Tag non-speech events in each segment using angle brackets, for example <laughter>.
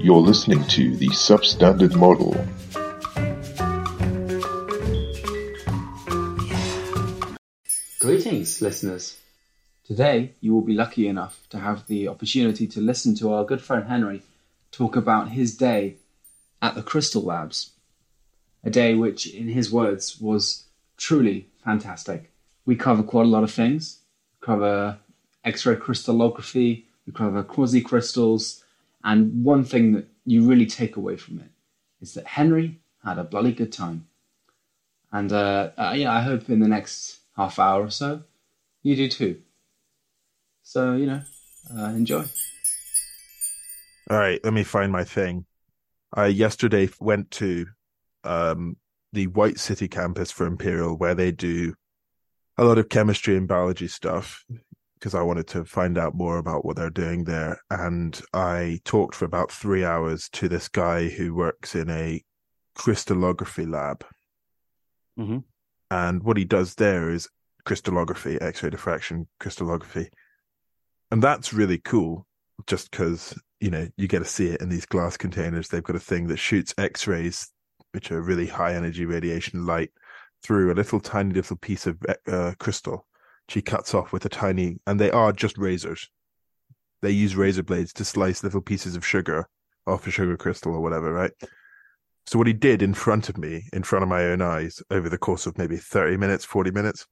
You're listening to the Substandard Model. Greetings, listeners. Today, you will be lucky enough to have the opportunity to listen to our good friend Henry talk about his day at the Crystal Labs. A day which, in his words, was truly fantastic. We cover quite a lot of things. We cover X-ray crystallography, we cover quasi crystals, and one thing that you really take away from it is that Henry had a bloody good time. And uh, uh, yeah, I hope in the next half hour or so you do too. So you know, uh, enjoy. All right, let me find my thing. I yesterday went to um, the White City campus for Imperial, where they do a lot of chemistry and biology stuff, because I wanted to find out more about what they're doing there. And I talked for about three hours to this guy who works in a crystallography lab. Mm-hmm. And what he does there is crystallography, X ray diffraction crystallography. And that's really cool just because, you know, you get to see it in these glass containers. They've got a thing that shoots X rays, which are really high energy radiation light, through a little tiny little piece of uh, crystal. She cuts off with a tiny, and they are just razors. They use razor blades to slice little pieces of sugar off a sugar crystal or whatever, right? So what he did in front of me, in front of my own eyes, over the course of maybe 30 minutes, 40 minutes,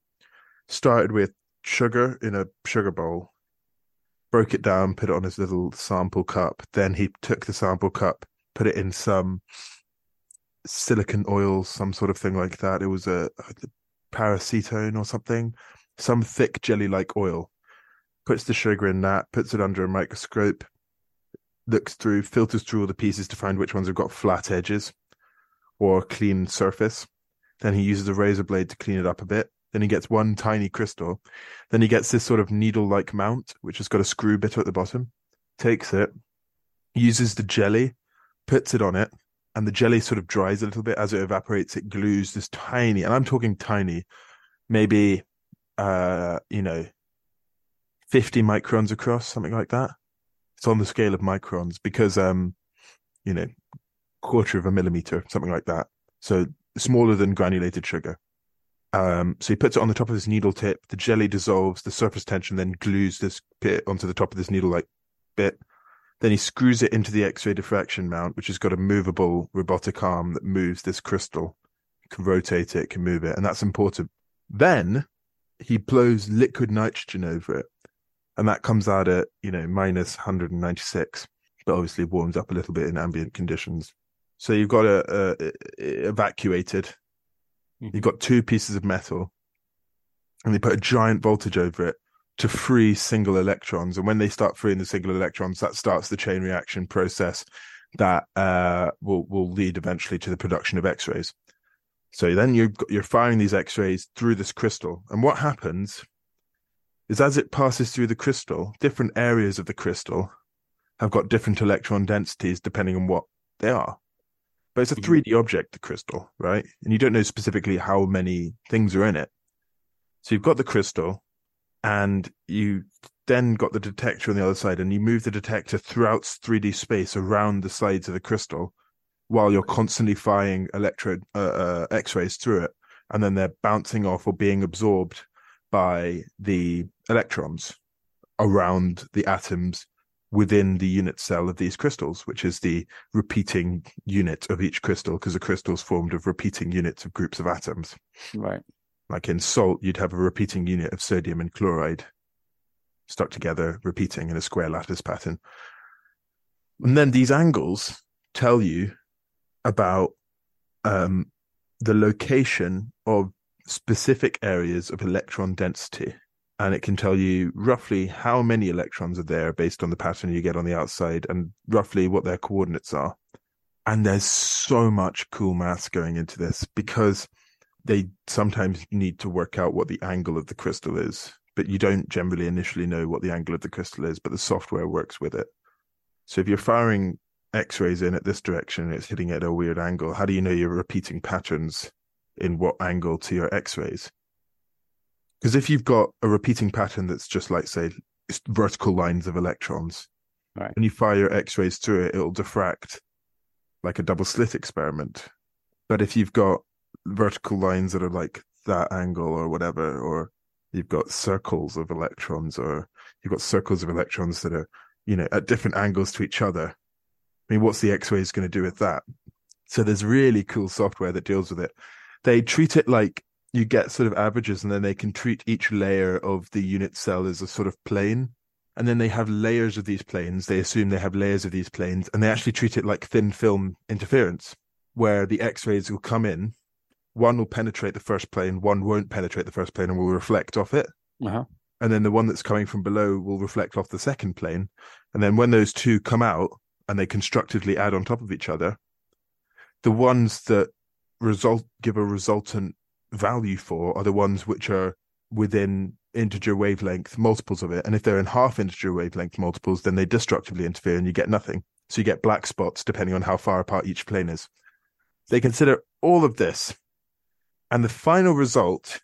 started with sugar in a sugar bowl, broke it down, put it on his little sample cup. Then he took the sample cup, put it in some silicon oil, some sort of thing like that. It was a, a paracetone or something, some thick jelly like oil. Puts the sugar in that, puts it under a microscope, looks through, filters through all the pieces to find which ones have got flat edges or clean surface. Then he uses a razor blade to clean it up a bit. Then he gets one tiny crystal. Then he gets this sort of needle like mount, which has got a screw bit at the bottom. Takes it, uses the jelly, puts it on it, and the jelly sort of dries a little bit as it evaporates. It glues this tiny, and I'm talking tiny, maybe, uh, you know, 50 microns across, something like that. It's on the scale of microns because, um, you know, quarter of a millimeter, something like that. So smaller than granulated sugar. Um, so he puts it on the top of his needle tip. The jelly dissolves, the surface tension then glues this bit onto the top of this needle like bit. Then he screws it into the X-ray diffraction mount, which has got a movable robotic arm that moves this crystal. Can rotate it, can move it, and that's important. Then he blows liquid nitrogen over it, and that comes out at you know minus 196, but obviously warms up a little bit in ambient conditions. So you've got a, a, a evacuated. Mm-hmm. You've got two pieces of metal, and they put a giant voltage over it to free single electrons. And when they start freeing the single electrons, that starts the chain reaction process that uh, will will lead eventually to the production of X-rays. So then you're you're firing these X-rays through this crystal, and what happens is as it passes through the crystal, different areas of the crystal have got different electron densities depending on what they are. But it's a mm-hmm. 3D object, the crystal, right? And you don't know specifically how many things are in it. So you've got the crystal, and you then got the detector on the other side, and you move the detector throughout 3D space around the sides of the crystal while you're constantly firing electro uh, uh, X-rays through it, and then they're bouncing off or being absorbed by the electrons around the atoms within the unit cell of these crystals, which is the repeating unit of each crystal, because a crystal is formed of repeating units of groups of atoms. Right. Like in salt, you'd have a repeating unit of sodium and chloride stuck together, repeating in a square lattice pattern. And then these angles tell you about um, the location of specific areas of electron density and it can tell you roughly how many electrons are there based on the pattern you get on the outside and roughly what their coordinates are. And there's so much cool maths going into this because they sometimes need to work out what the angle of the crystal is, but you don't generally initially know what the angle of the crystal is, but the software works with it. So if you're firing X-rays in at this direction, it's hitting at a weird angle. How do you know you're repeating patterns in what angle to your X-rays? Because if you've got a repeating pattern that's just like, say, vertical lines of electrons, Right. When you fire your X-rays through it, it'll diffract like a double slit experiment. But if you've got vertical lines that are like that angle or whatever, or you've got circles of electrons, or you've got circles of electrons that are, you know, at different angles to each other. I mean, what's the X-rays going to do with that? So there's really cool software that deals with it. They treat it like you get sort of averages, and then they can treat each layer of the unit cell as a sort of plane. And then they have layers of these planes. They assume they have layers of these planes, and they actually treat it like thin film interference, where the X-rays will come in. One will penetrate the first plane, one won't penetrate the first plane and will reflect off it. Uh-huh. And then the one that's coming from below will reflect off the second plane. And then when those two come out and they constructively add on top of each other, the ones that result give a resultant value for are the ones which are within integer wavelength multiples of it. And if they're in half integer wavelength multiples, then they destructively interfere and you get nothing. So you get black spots depending on how far apart each plane is. They consider all of this. And the final result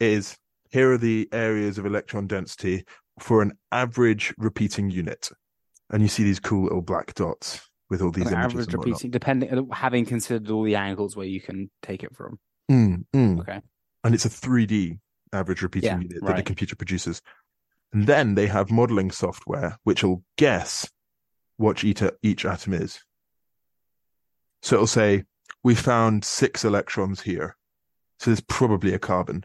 is here are the areas of electron density for an average repeating unit. And you see these cool little black dots with all these An images. average repeating, depending, having considered all the angles where you can take it from. Mm, mm. Okay. and it's a 3D average repeating Yeah, unit that the computer produces. And then they have modeling software which will guess what each, each atom is. So it'll say, we found six electrons here. So there's probably a carbon.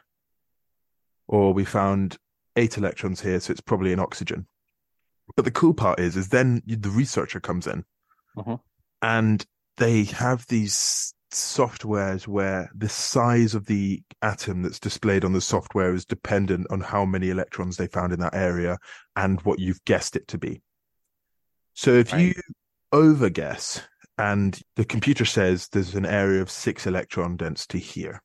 Or we found eight electrons here. So it's probably an oxygen. But the cool part is, is then the researcher comes in Uh-huh. and they have these softwares where the size of the atom that's displayed on the software is dependent on how many electrons they found in that area and what you've guessed it to be. So if you overguess and the computer says there's an area of six electron density here.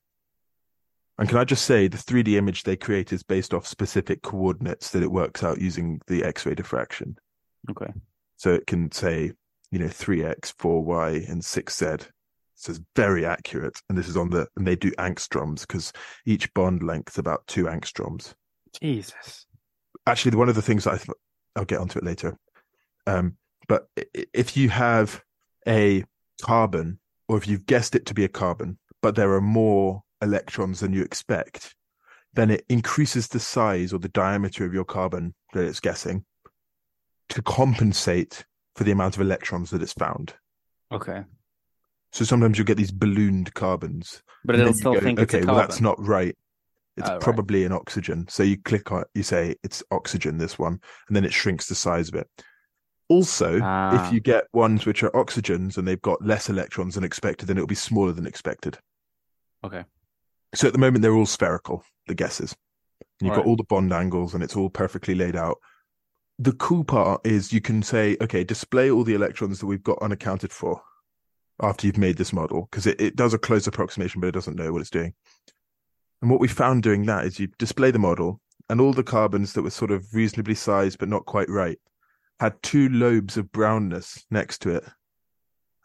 And can I just say the 3D image they create is based off specific coordinates that it works out using the X-ray diffraction. Okay. So it can say, you know, 3x, 4y, and 6z. So it's very accurate. And this is on the, and they do angstroms because each bond length is about two angstroms. Jesus. Actually, one of the things that I th- I'll get onto it later. Um, but if you have a carbon, or if you've guessed it to be a carbon, but there are more electrons than you expect, then it increases the size or the diameter of your carbon that it's guessing to compensate for the amount of electrons that it's found. Okay. So sometimes you'll get these ballooned carbons. But it'll still go, think okay, it's a well, that's not right. It's Oh, right. probably an oxygen. So you click on it, you say it's oxygen, this one, and then it shrinks the size of it. Also, Ah. if you get ones which are oxygens and they've got less electrons than expected, then it'll be smaller than expected. Okay. So at the moment, they're all spherical, the guesses. And you've got Right. all the bond angles and it's all perfectly laid out. The cool part is you can say, okay, display all the electrons that we've got unaccounted for after you've made this model, because it, it does a close approximation, but it doesn't know what it's doing. And what we found doing that is you display the model and all the carbons that were sort of reasonably sized but not quite right had two lobes of brownness next to it.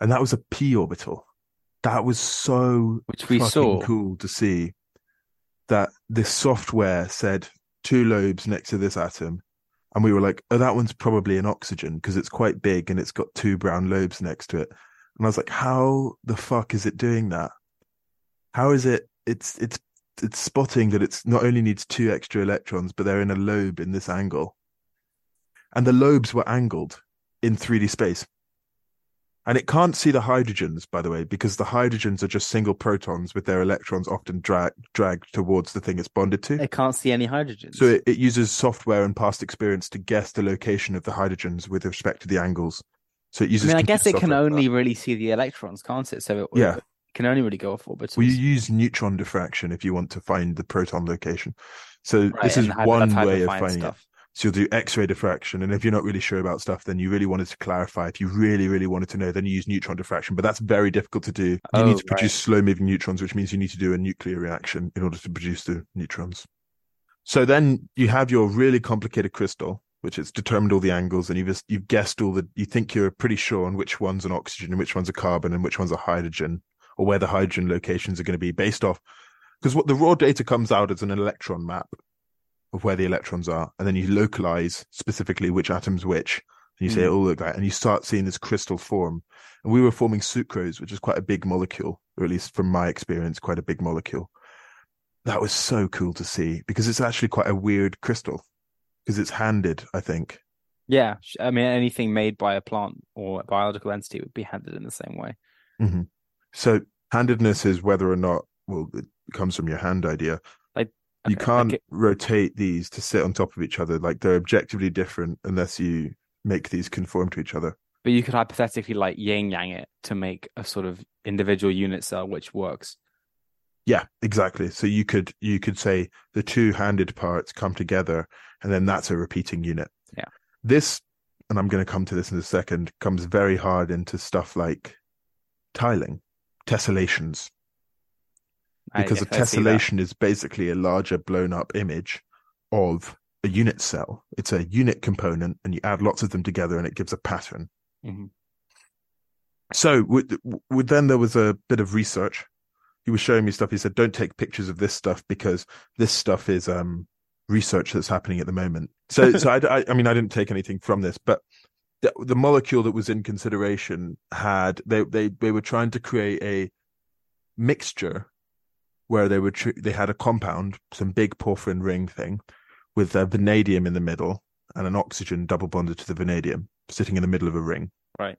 And that was a p orbital. That was so Which we fucking saw. cool to see that this software said two lobes next to this atom. And we were like, oh, that one's probably an oxygen because it's quite big and it's got two brown lobes next to it. And I was like, how the fuck is it doing that? How is it? It's, it's, it's spotting that it's not only needs two extra electrons, but they're in a lobe in this angle. And the lobes were angled in 3D space. And it can't see the hydrogens, by the way, because the hydrogens are just single protons with their electrons often drag, dragged towards the thing it's bonded to. It can't see any hydrogens. So it, it uses software and past experience to guess the location of the hydrogens with respect to the angles. So it uses. I mean, I guess it can software for that. only really see the electrons, can't it? So it, Yeah. it can only really go off orbitals. Well, you use neutron diffraction if you want to find the proton location. So Right, this is one way of find finding it. stuff. So you'll do X-ray diffraction, and if you're not really sure about stuff, then you really wanted to clarify. If you really, really wanted to know, then you use neutron diffraction. But that's very difficult to do. You Oh, need to produce right. slow-moving neutrons, which means you need to do a nuclear reaction in order to produce the neutrons. So then you have your really complicated crystal, which has determined all the angles, and you've just, you've guessed all the. You think you're pretty sure on which one's an oxygen, and which one's a carbon, and which one's a hydrogen, or where the hydrogen locations are going to be based off. Because what the raw data comes out as an electron map of where the electrons are, and then you localize specifically which atom's which And you say Mm. it all look like, and you start seeing this crystal form. And we were forming sucrose, which is quite a big molecule, or at least from my experience, quite a big molecule. That was so cool to see because it's actually quite a weird crystal because it's handed, I think. Yeah, I mean anything made by a plant or a biological entity would be handed in the same way. hmm So handedness is whether or not, well, it comes from your hand idea. You can't it- rotate these to sit on top of each other. Like they're objectively different unless you make these conform to each other. But you could hypothetically like yin yang it to make a sort of individual unit cell which works. Yeah, exactly. So you could you could say the two handed parts come together, and then that's a repeating unit. Yeah. This, and I'm going to come to this in a second, comes very hard into stuff like tiling, tessellations, because a I that. tessellation is basically a larger blown up image of a unit cell. It's a unit component, and you add lots of them together, and it gives a pattern. Mhm. So, with, with then there was a bit of research. He was showing me stuff. He said, "Don't take pictures of this stuff because this stuff is um research that's happening at the moment." So, <laughs> so I, I, I mean, I didn't take anything from this, but the, the molecule that was in consideration had they they they were trying to create a mixture where they were tr- they had a compound, some big porphyrin ring thing, with a vanadium in the middle and an oxygen double bonded to the vanadium sitting in the middle of a ring. Right.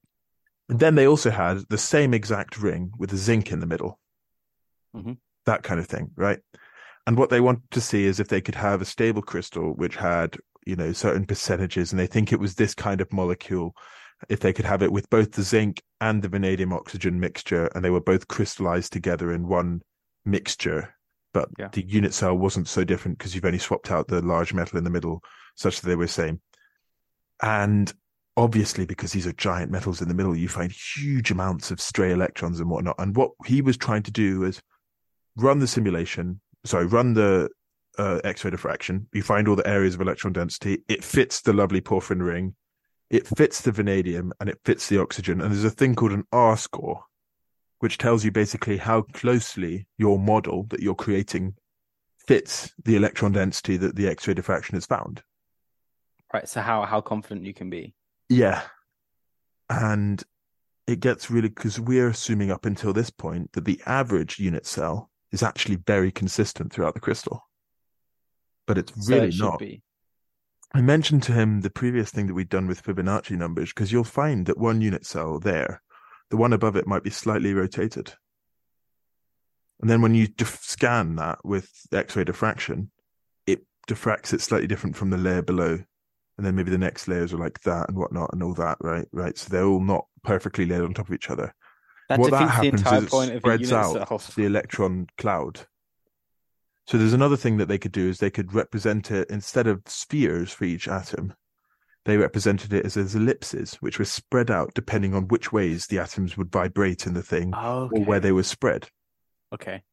And then they also had the same exact ring with a zinc in the middle. Mhm. That kind of thing, right? And what they wanted to see is if they could have a stable crystal which had, you know, certain percentages, and they think it was this kind of molecule. If they could have it with both the zinc and the vanadium oxygen mixture, and they were both crystallized together in one mixture, but Yeah. the unit cell wasn't so different because you've only swapped out the large metal in the middle, such that they were the same. And obviously, because these are giant metals in the middle, you find huge amounts of stray electrons and whatnot. And what he was trying to do is run the simulation, sorry, run the uh, X-ray diffraction. You find all the areas of electron density. It fits the lovely porphyrin ring. It fits the vanadium and it fits the oxygen. And there's a thing called an R score, which tells you basically how closely your model that you're creating fits the electron density that the X-ray diffraction has found. Right. So how how confident you can be. Yeah. And it gets really because we're assuming up until this point that the average unit cell is actually very consistent throughout the crystal. But it's So really it not. be. I mentioned to him the previous thing that we'd done with Fibonacci numbers because you'll find that one unit cell there, the one above it might be slightly rotated. And then when you scan that with X ray diffraction, it diffracts it slightly different from the layer below. And then maybe the next layers are like that and whatnot and all that, right? Right. So they're all not perfectly layered on top of each other. That what that the happens entire is it point spreads out the electron cloud. So there's another thing that they could do is they could represent it instead of spheres for each atom, they represented it as, as ellipses, which were spread out depending on which ways the atoms would vibrate in the thing Oh, or where they were spread. Okay.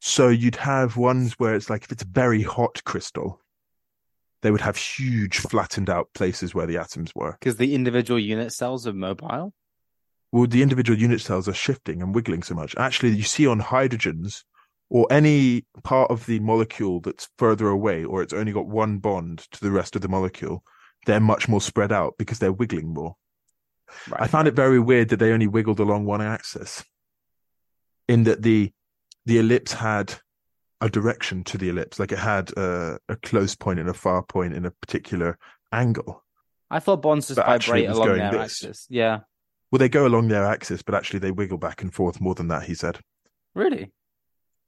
So you'd have ones where it's like if it's a very hot crystal, they would have huge flattened out places where the atoms were. Because the individual unit cells are mobile. Well, the individual unit cells are shifting and wiggling so much. Actually, you see on hydrogens or any part of the molecule that's further away or it's only got one bond to the rest of the molecule, they're much more spread out because they're wiggling more. Right. I found it very weird that they only wiggled along one axis. In that the the ellipse had a direction to the ellipse, like it had a, a close point and a far point in a particular angle. I thought bonds just But vibrate along their this. axis. Yeah. Well, they go along their axis, but actually they wiggle back and forth more than that. He said. Really?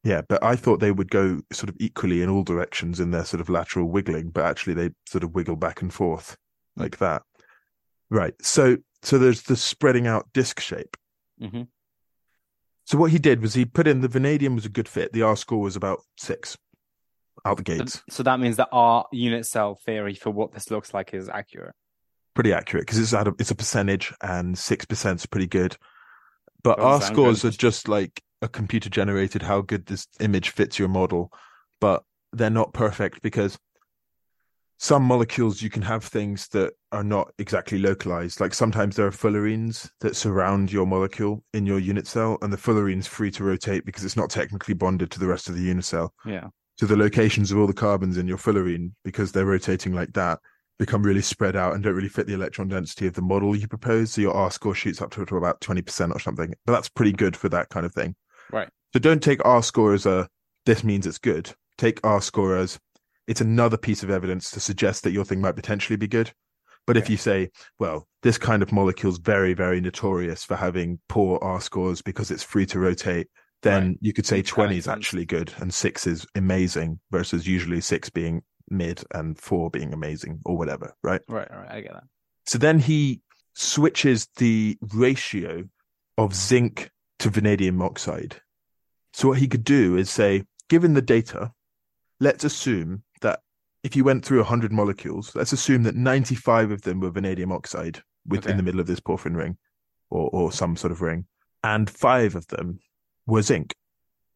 Yeah, but I thought they would go sort of equally in all directions in their sort of lateral wiggling, but actually they sort of wiggle back and forth like that. Right. So so there's the spreading out disc shape. hmm So what he did was he put in the vanadium was a good fit. The R score was about six out the gates. So that means that our unit cell theory for what this looks like is accurate. Pretty accurate because it's out of, it's a percentage and six percent is pretty good. But Doesn't R scores good. are just like a computer generated how good this image fits your model, but they're not perfect because some molecules you can have things that are not exactly localized. Like sometimes there are fullerenes that surround your molecule in your unit cell, and the fullerene's free to rotate because it's not technically bonded to the rest of the unit cell. Yeah. So the locations of all the carbons in your fullerene, because they're rotating like that, become really spread out and don't really fit the electron density of the model you propose. So your R score shoots up to, to about 20% or something. But that's pretty good for that kind of thing. Right. So don't take R score as a this means it's good. Take R score as it's another piece of evidence to suggest that your thing might potentially be good. But if you say, well, this kind of molecule is very, very notorious for having poor R scores because it's free to rotate, then Right. you could say 20 is actually good and six is amazing versus usually six being mid and four being amazing or whatever, right? Right, right, I get that. So then he switches the ratio of zinc to vanadium oxide. So what he could do is say, given the data, let's assume that if you went through 100 molecules, let's assume that 95 of them were vanadium oxide within Okay. the middle of this porphyrin ring or, or some sort of ring, and five of them were zinc.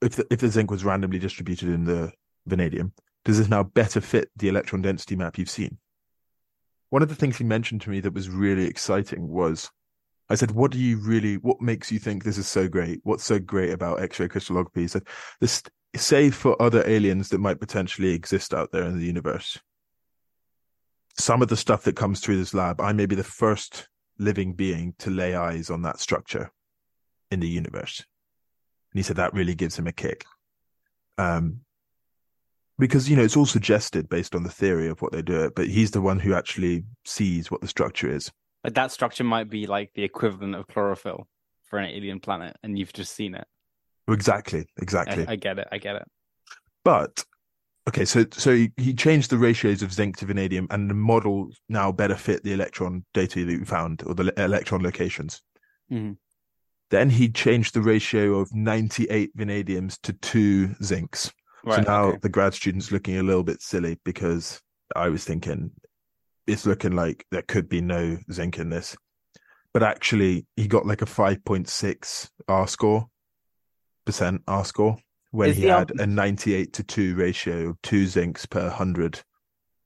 If the, if the zinc was randomly distributed in the vanadium, does this now better fit the electron density map you've seen? One of the things he mentioned to me that was really exciting was I said, What do you really, what makes you think this is so great? What's so great about X ray crystallography? He said, this, save for other aliens that might potentially exist out there in the universe, some of the stuff that comes through this lab, I may be the first living being to lay eyes on that structure in the universe. And he said that really gives him a kick. Um, because, you know, it's all suggested based on the theory of what they do it, but he's the one who actually sees what the structure is. Like that structure might be like the equivalent of chlorophyll for an alien planet, and you've just seen it. Exactly, exactly. I get it. I get it. But okay, so so he, he changed the ratios of zinc to vanadium, and the model now better fit the electron data that we found or the electron locations. Mhm. Then he changed the ratio of 98 vanadiums to two zincs. Right. so now okay. the grad student's looking a little bit silly because I was thinking it's looking like there could be no zinc in this. But actually, he got like a 5.6 R score, percent R score, when Is he had R- a 98 to 2 ratio, two zincs per 100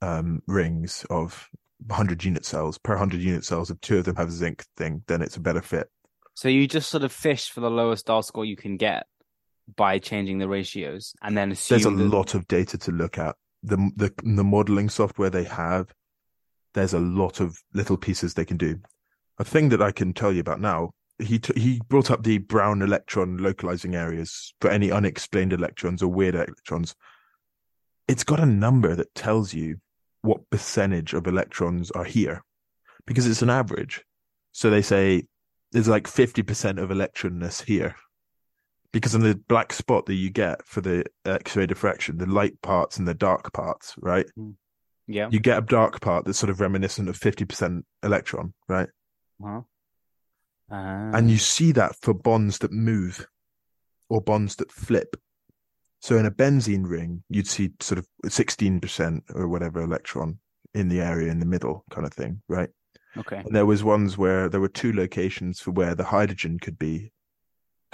um, rings of 100 unit cells. Per 100 unit cells, if two of them have a zinc thing, then it's a better fit. So you just sort of fish for the lowest R score you can get by changing the ratios, and then assume there's a that- lot of data to look at. The the the modeling software they have, there's a lot of little pieces they can do. A thing that I can tell you about now, he t- he brought up the brown electron localizing areas for any unexplained electrons or weird electrons. It's got a number that tells you what percentage of electrons are here, because it's an average. So they say there's like 50% of electronness here because in the black spot that you get for the X-ray diffraction, the light parts and the dark parts, right? Hmm. Yeah. You get a dark part that's sort of reminiscent of 50% electron, right? Uh-huh. And you see that for bonds that move or bonds that flip. So in a benzene ring, you'd see sort of 16% or whatever electron in the area in the middle kind of thing, right? Ah, okay. And there was ones where there were two locations for where the hydrogen could be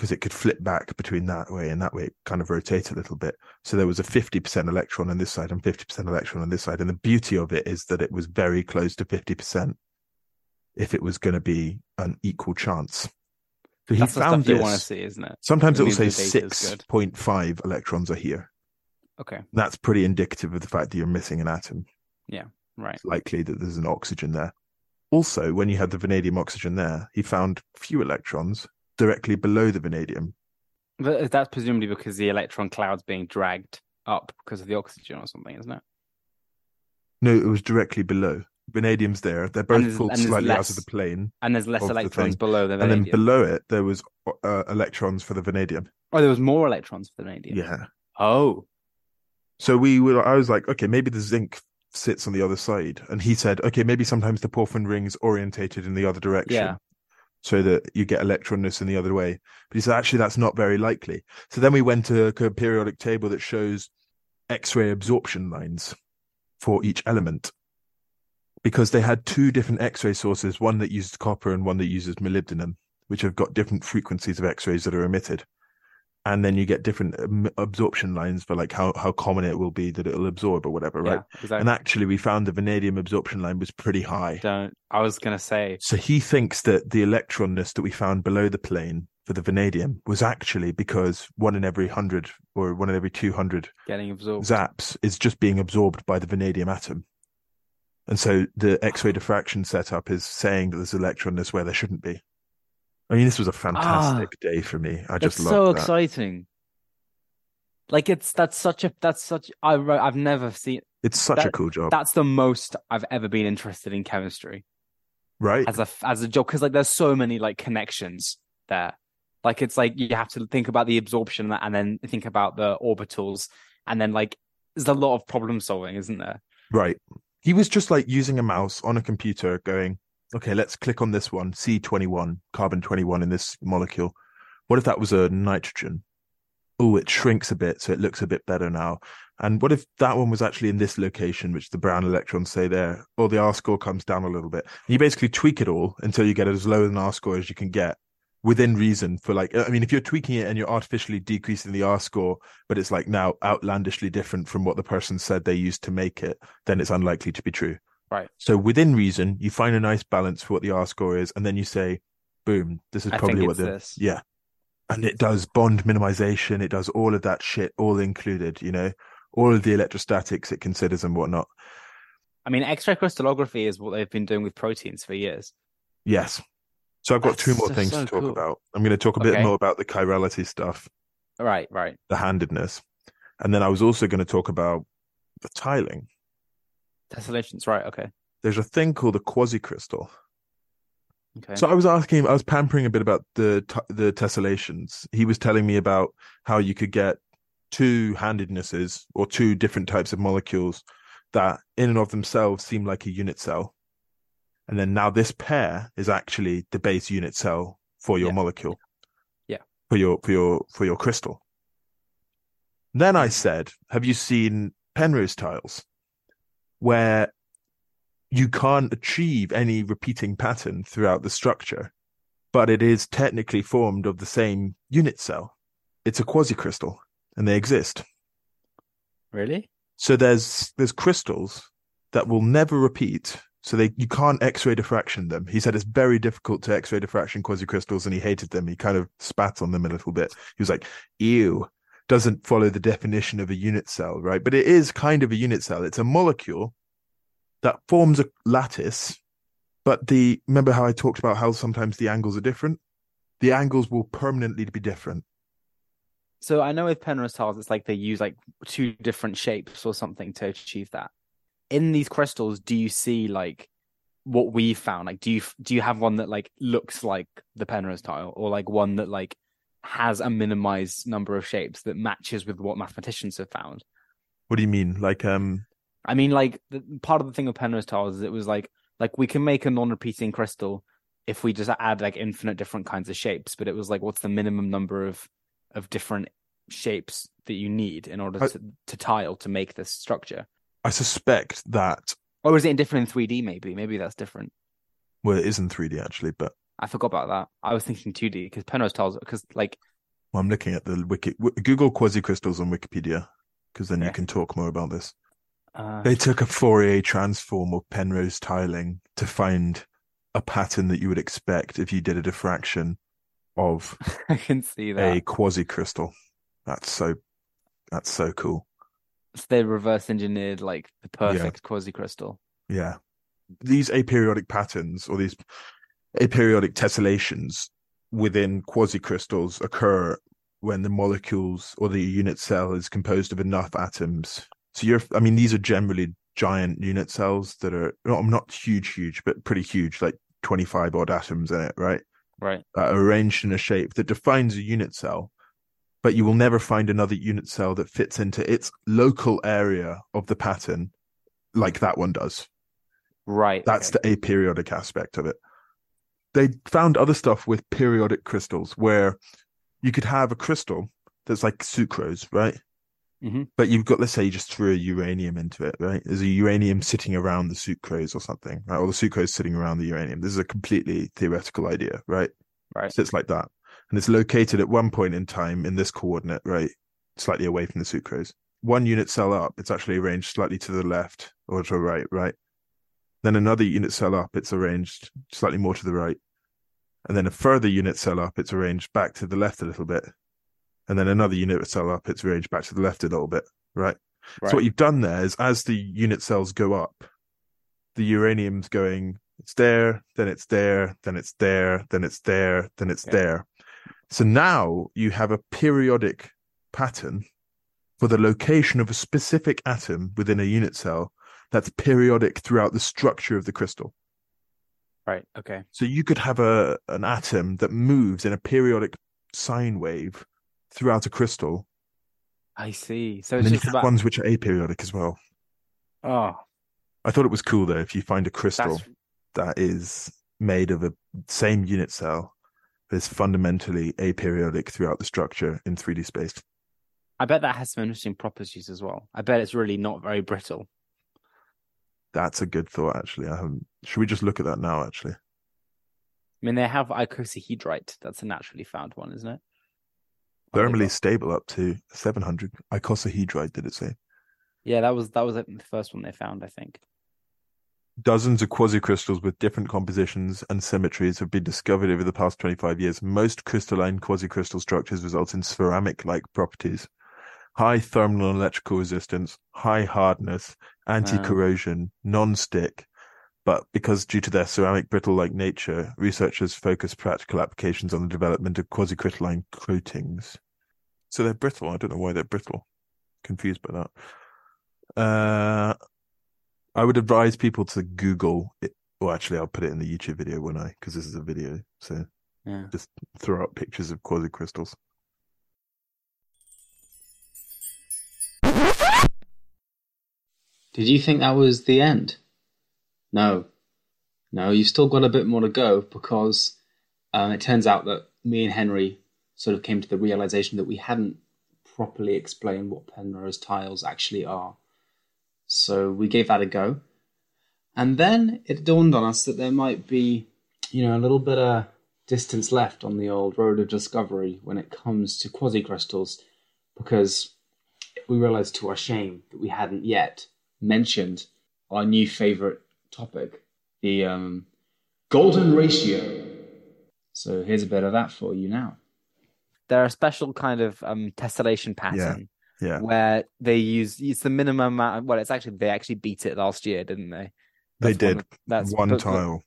because it could flip back between that way and that way it kind of rotate a little bit. So there was a 50% electron on this side and 50% electron on this side. And the beauty of it is that it was very close to 50% if it was going to be an equal chance. So he That's the found stuff you want to see, isn't it? Sometimes It it will say the data is good. 6.5 electrons are here. Okay. That's pretty indicative of the fact that you're missing an atom. Yeah, right. It's likely that there's an oxygen there. Also, when you had the vanadium oxygen there, he found few electrons directly below the vanadium. But that's presumably because the electron cloud's being dragged up because of the oxygen or something, isn't it? No, it was directly below. Vanadium's there. They're both pulled slightly out of the plane. And there's less electrons below the vanadium. And then below it, there was uh, electrons for the vanadium. Oh, there was more electrons for the vanadium. Yeah. Oh. So we were, I was like, okay, maybe the zinc sits on the other side. And he said, okay, maybe sometimes the porphyrin ring's orientated in the other direction. Yeah. So that you get electronness in the other way. But he said, actually, that's not very likely. So then we went to a periodic table that shows X ray absorption lines for each element because they had two different X ray sources, one that uses copper and one that uses molybdenum, which have got different frequencies of X rays that are emitted. And then you get different um, absorption lines for like how, how common it will be that it'll absorb or whatever, right? Yeah, exactly. And actually, we found the vanadium absorption line was pretty high. Don't. I was gonna say. So he thinks that the electronness that we found below the plane for the vanadium was actually because one in every hundred or one in every 200 Getting absorbed. zaps is just being absorbed by the vanadium atom. And so the X-ray diffraction setup is saying that there's electron this where there shouldn't be. I mean, this was a fantastic day for me. I just Ah. so that. exciting. Like it's that's such a that's such I I've never seen It's such a cool job, that's the most I've ever been interested in chemistry right? as a as a job because like there's so many like connections there. Like it's like you have to think about the absorption and then think about the orbitals and then like there's a lot of problem solving, isn't there? Right. He was just like using a mouse on a computer going, okay, let's click on this one, C21, carbon 21 in this molecule. What if that was a nitrogen? Oh, it shrinks a bit, so it looks a bit better now. And what if that one was actually in this location, which the brown electrons say there, or the R score comes down a little bit? And you basically tweak it all until you get as low an R score as you can get within reason for like, I mean, if you're tweaking it and you're artificially decreasing the R score, but it's like now outlandishly different from what the person said they used to make it, then it's unlikely to be true. Right. So within reason, you find a nice balance for what the R score is, and then you say, boom, this is probably what the this. yeah. And it does bond minimization, it does all of that shit, all included, you know, all of the electrostatics it considers and whatnot. I mean, X-ray crystallography is what they've been doing with proteins for years. Yes. So I've got two more so- things so to talk cool. about. I'm going to talk a bit Okay. more about the chirality stuff, Right, right. the handedness, and then I was also going to talk about the tiling. Tessellations, right? Okay, There's a thing called a quasi-crystal. okay. So I was asking him, I was pampering a bit about the the tessellations. He was telling me about how you could get two handednesses or two different types of molecules that, in and of themselves, seem like a unit cell, and then now this pair is actually the base unit cell for your Yeah. molecule. Yeah. For your for your for your crystal. Then I Mhm. said, "Have you seen Penrose tiles, where you can't achieve any repeating pattern throughout the structure, but it is technically formed of the same unit cell. It's a quasi-crystal, and they exist. really? So there's there's crystals that will never repeat. So they you can't X-ray diffraction them. He said it's very difficult to X-ray diffraction quasi-crystals, and he hated them. He kind of spat on them a little bit. He was like, "Ew." Doesn't follow the definition of a unit cell, right? But it is kind of a unit cell. It's a molecule that forms a lattice, but the remember how I talked about how sometimes the angles are different? The angles will permanently be different. So I know with Penrose tiles, it's like they use like two different shapes or something to achieve that. In these crystals, do you see like what we found? Like, do you do you have one that like looks like the Penrose tile, or like one that like has a minimized number of shapes that matches with what mathematicians have found? What do you mean? Like um I mean, like the, part of the thing with Penrose tiles is it was like like we can make a non-repeating crystal if we just add like infinite different kinds of shapes, but it was like what's the minimum number of of different shapes that you need in order I- to, to tile to make this structure? I suspect that Or is it different in 3D? Maybe, maybe that's different. well it is in 3D actually, but I forgot about that. I was thinking 2D because Penrose tiles because like well, I'm looking at the wiki w- Google quasi crystals on Wikipedia because then you can talk more about this. uh, They took a Fourier transform of Penrose tiling to find a pattern that you would expect if you did a diffraction of <laughs> I can see that. a quasi crystal. That's so that's so cool. So they reverse engineered like the perfect quasi crystal. Yeah. These aperiodic patterns or these aperiodic tessellations within quasi-crystals occur when the molecules or the unit cell is composed of enough atoms. So you're, I mean, these are generally giant unit cells that are not, not huge, huge, but pretty huge, like 25 odd atoms in it, right? Right. uh, arranged in a shape that defines a unit cell, but you will never find another unit cell that fits into its local area of the pattern like that one does. Right. That's okay. the aperiodic aspect of it. They found other stuff with periodic crystals where you could have a crystal that's like sucrose, right? Mhm. But you've got, let's say, you just threw a uranium into it, right? There's a uranium sitting around the sucrose or something, right? Or the sucrose sitting around the uranium. This is a completely theoretical idea, right? Right. So it's like that. And it's located at one point in time in this coordinate, right? Slightly away from the sucrose. One unit cell up, it's actually arranged slightly to the left or to the right, right? Then another unit cell up, it's arranged slightly more to the right. And then a further unit cell up, it's arranged back to the left a little bit. And then another unit cell up, it's arranged back to the left a little bit, right? right. So what you've done there is as the unit cells go up, the uranium's going, it's there, then it's there, then it's there, then it's there, then it's Yeah. there. So now you have a periodic pattern for the location of a specific atom within a unit cell that's periodic throughout the structure of the crystal. Right. Okay. So you could have a an atom that moves in a periodic sine wave throughout a crystal. I see. So it's just about. ones which are aperiodic as well. Oh, I thought it was cool though if you find a crystal that's that is made of a same unit cell that's fundamentally aperiodic throughout the structure in 3D space. I bet that has some interesting properties as well. I bet it's really not very brittle. That's a good thought actually. I haven't should we just look at that now actually? I mean, they have icosahedrite. That's a naturally found one, isn't it? They Thermally got? stable up to 700 icosahedrite did it say? Yeah, that was that was the first one they found. I think. Dozens of quasicrystals with different compositions and symmetries have been discovered over the past 25 years. Most crystalline quasicrystal structures result in ceramic-like properties. High thermal and electrical resistance, high hardness, anti-corrosion, non-stick. But because due to their ceramic brittle-like nature, researchers focus practical applications on the development of quasicrystalline coatings. So they're brittle. I don't know why they're brittle. Confused by that. Uh, I would advise people to Google it. Well, actually, I'll put it in the YouTube video, won't I? Because this is a video. So Yeah. just throw up pictures of quasicrystals. Did you think that was the end? No. No, you've still got a bit more to go because um, it turns out that me and Henry sort of came to the realization that we hadn't properly explained what Penrose tiles actually are. So we gave that a go. And then it dawned on us that there might be, you know, a little bit of distance left on the old road of discovery when it comes to quasicrystals because we realized to our shame that we hadn't yet mentioned our new favorite topic, the um, golden ratio. So here's a bit of that for you now. They're a special kind of um tessellation pattern Yeah. where they use it's the minimum amount. Of, well, it's actually they actually beat it last year, didn't they? They did. One, that's One but- but- tile.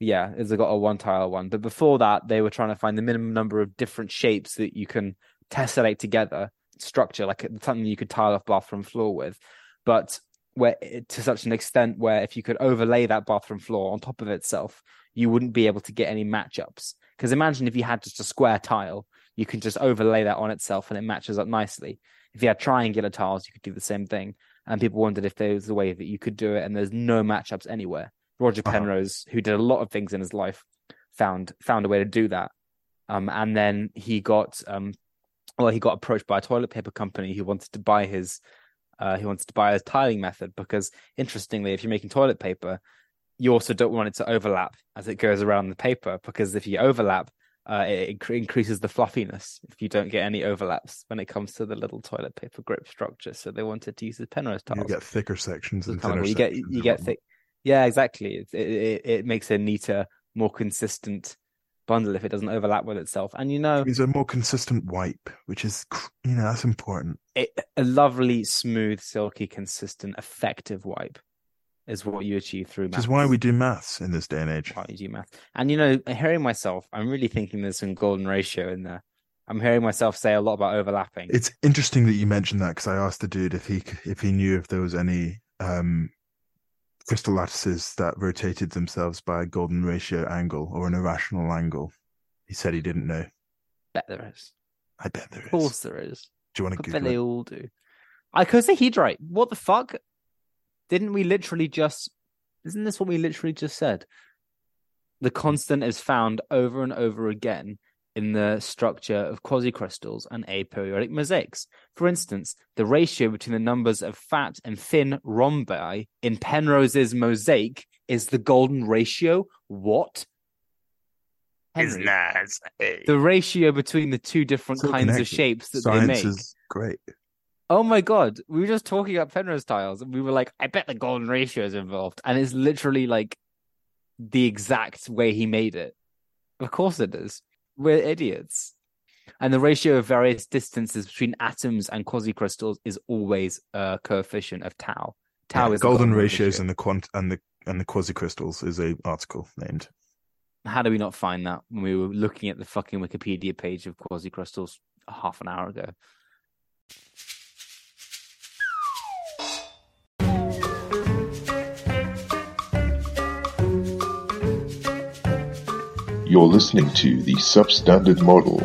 Yeah, it's got a one tile one. But before that, they were trying to find the minimum number of different shapes that you can tessellate together, structure like something you could tile off bathroom floor with. But where to such an extent where if you could overlay that bathroom floor on top of itself, you wouldn't be able to get any matchups. Because imagine if you had just a square tile, you can just overlay that on itself and it matches up nicely. If you had triangular tiles, you could do the same thing. And people wondered if there was a way that you could do it, and there's no matchups anywhere. Roger Uh-huh. Penrose, who did a lot of things in his life, found found a way to do that. Um, and then he got um, well, he got approached by a toilet paper company who wanted to buy his uh, he wanted to buy a tiling method because interestingly, if you're making toilet paper, you also don't want it to overlap as it goes around the paper because if you overlap, uh, it incre- increases the fluffiness if you don't get any overlaps when it comes to the little toilet paper grip structure. So they wanted to use the Penrose tiles. You get thicker sections and it's kind of thinner you get you get thick. Yeah, exactly. It it it makes a neater, more consistent bundle if it doesn't overlap with itself. And you know, It's a more consistent wipe, which is, you know, that's important. it, a lovely, smooth, silky, consistent, effective wipe is what you achieve through Which is why we do maths in this day and age. why you do math. And you know, hearing myself, I'm really thinking there's some golden ratio in there. I'm hearing myself say a lot about overlapping. It's interesting that you mentioned that because I asked the dude if he if he knew if there was any um, crystal lattices that rotated themselves by a golden ratio angle or an irrational angle. He said he didn't know. bet there is. I bet there is. Of course there is. Do you want I to bet Google they all do. Icosahedrite. What the fuck? Didn't we literally just? Isn't this what we literally just said? The constant is found over and over again in the structure of quasicrystals and aperiodic mosaics. For instance, the ratio between the numbers of fat and thin rhombi in Penrose's mosaic is the golden ratio. What? Henry, nice. the ratio between the two different So kinds of shapes that Science they make. is great. Oh my god, we were just talking about Penrose tiles, and we were like, I bet the golden ratio is involved, and it's literally like the exact way he made it. Of course it is. We're idiots. And the ratio of various distances between atoms and quasicrystals is always a coefficient of tau. Tau Yeah, is golden golden ratios ratio. and the quant and the and the quasi crystals is a article named. How do we not find that when we were looking at the fucking Wikipedia page of quasi crystals half an hour ago? You're listening to the Substandard Model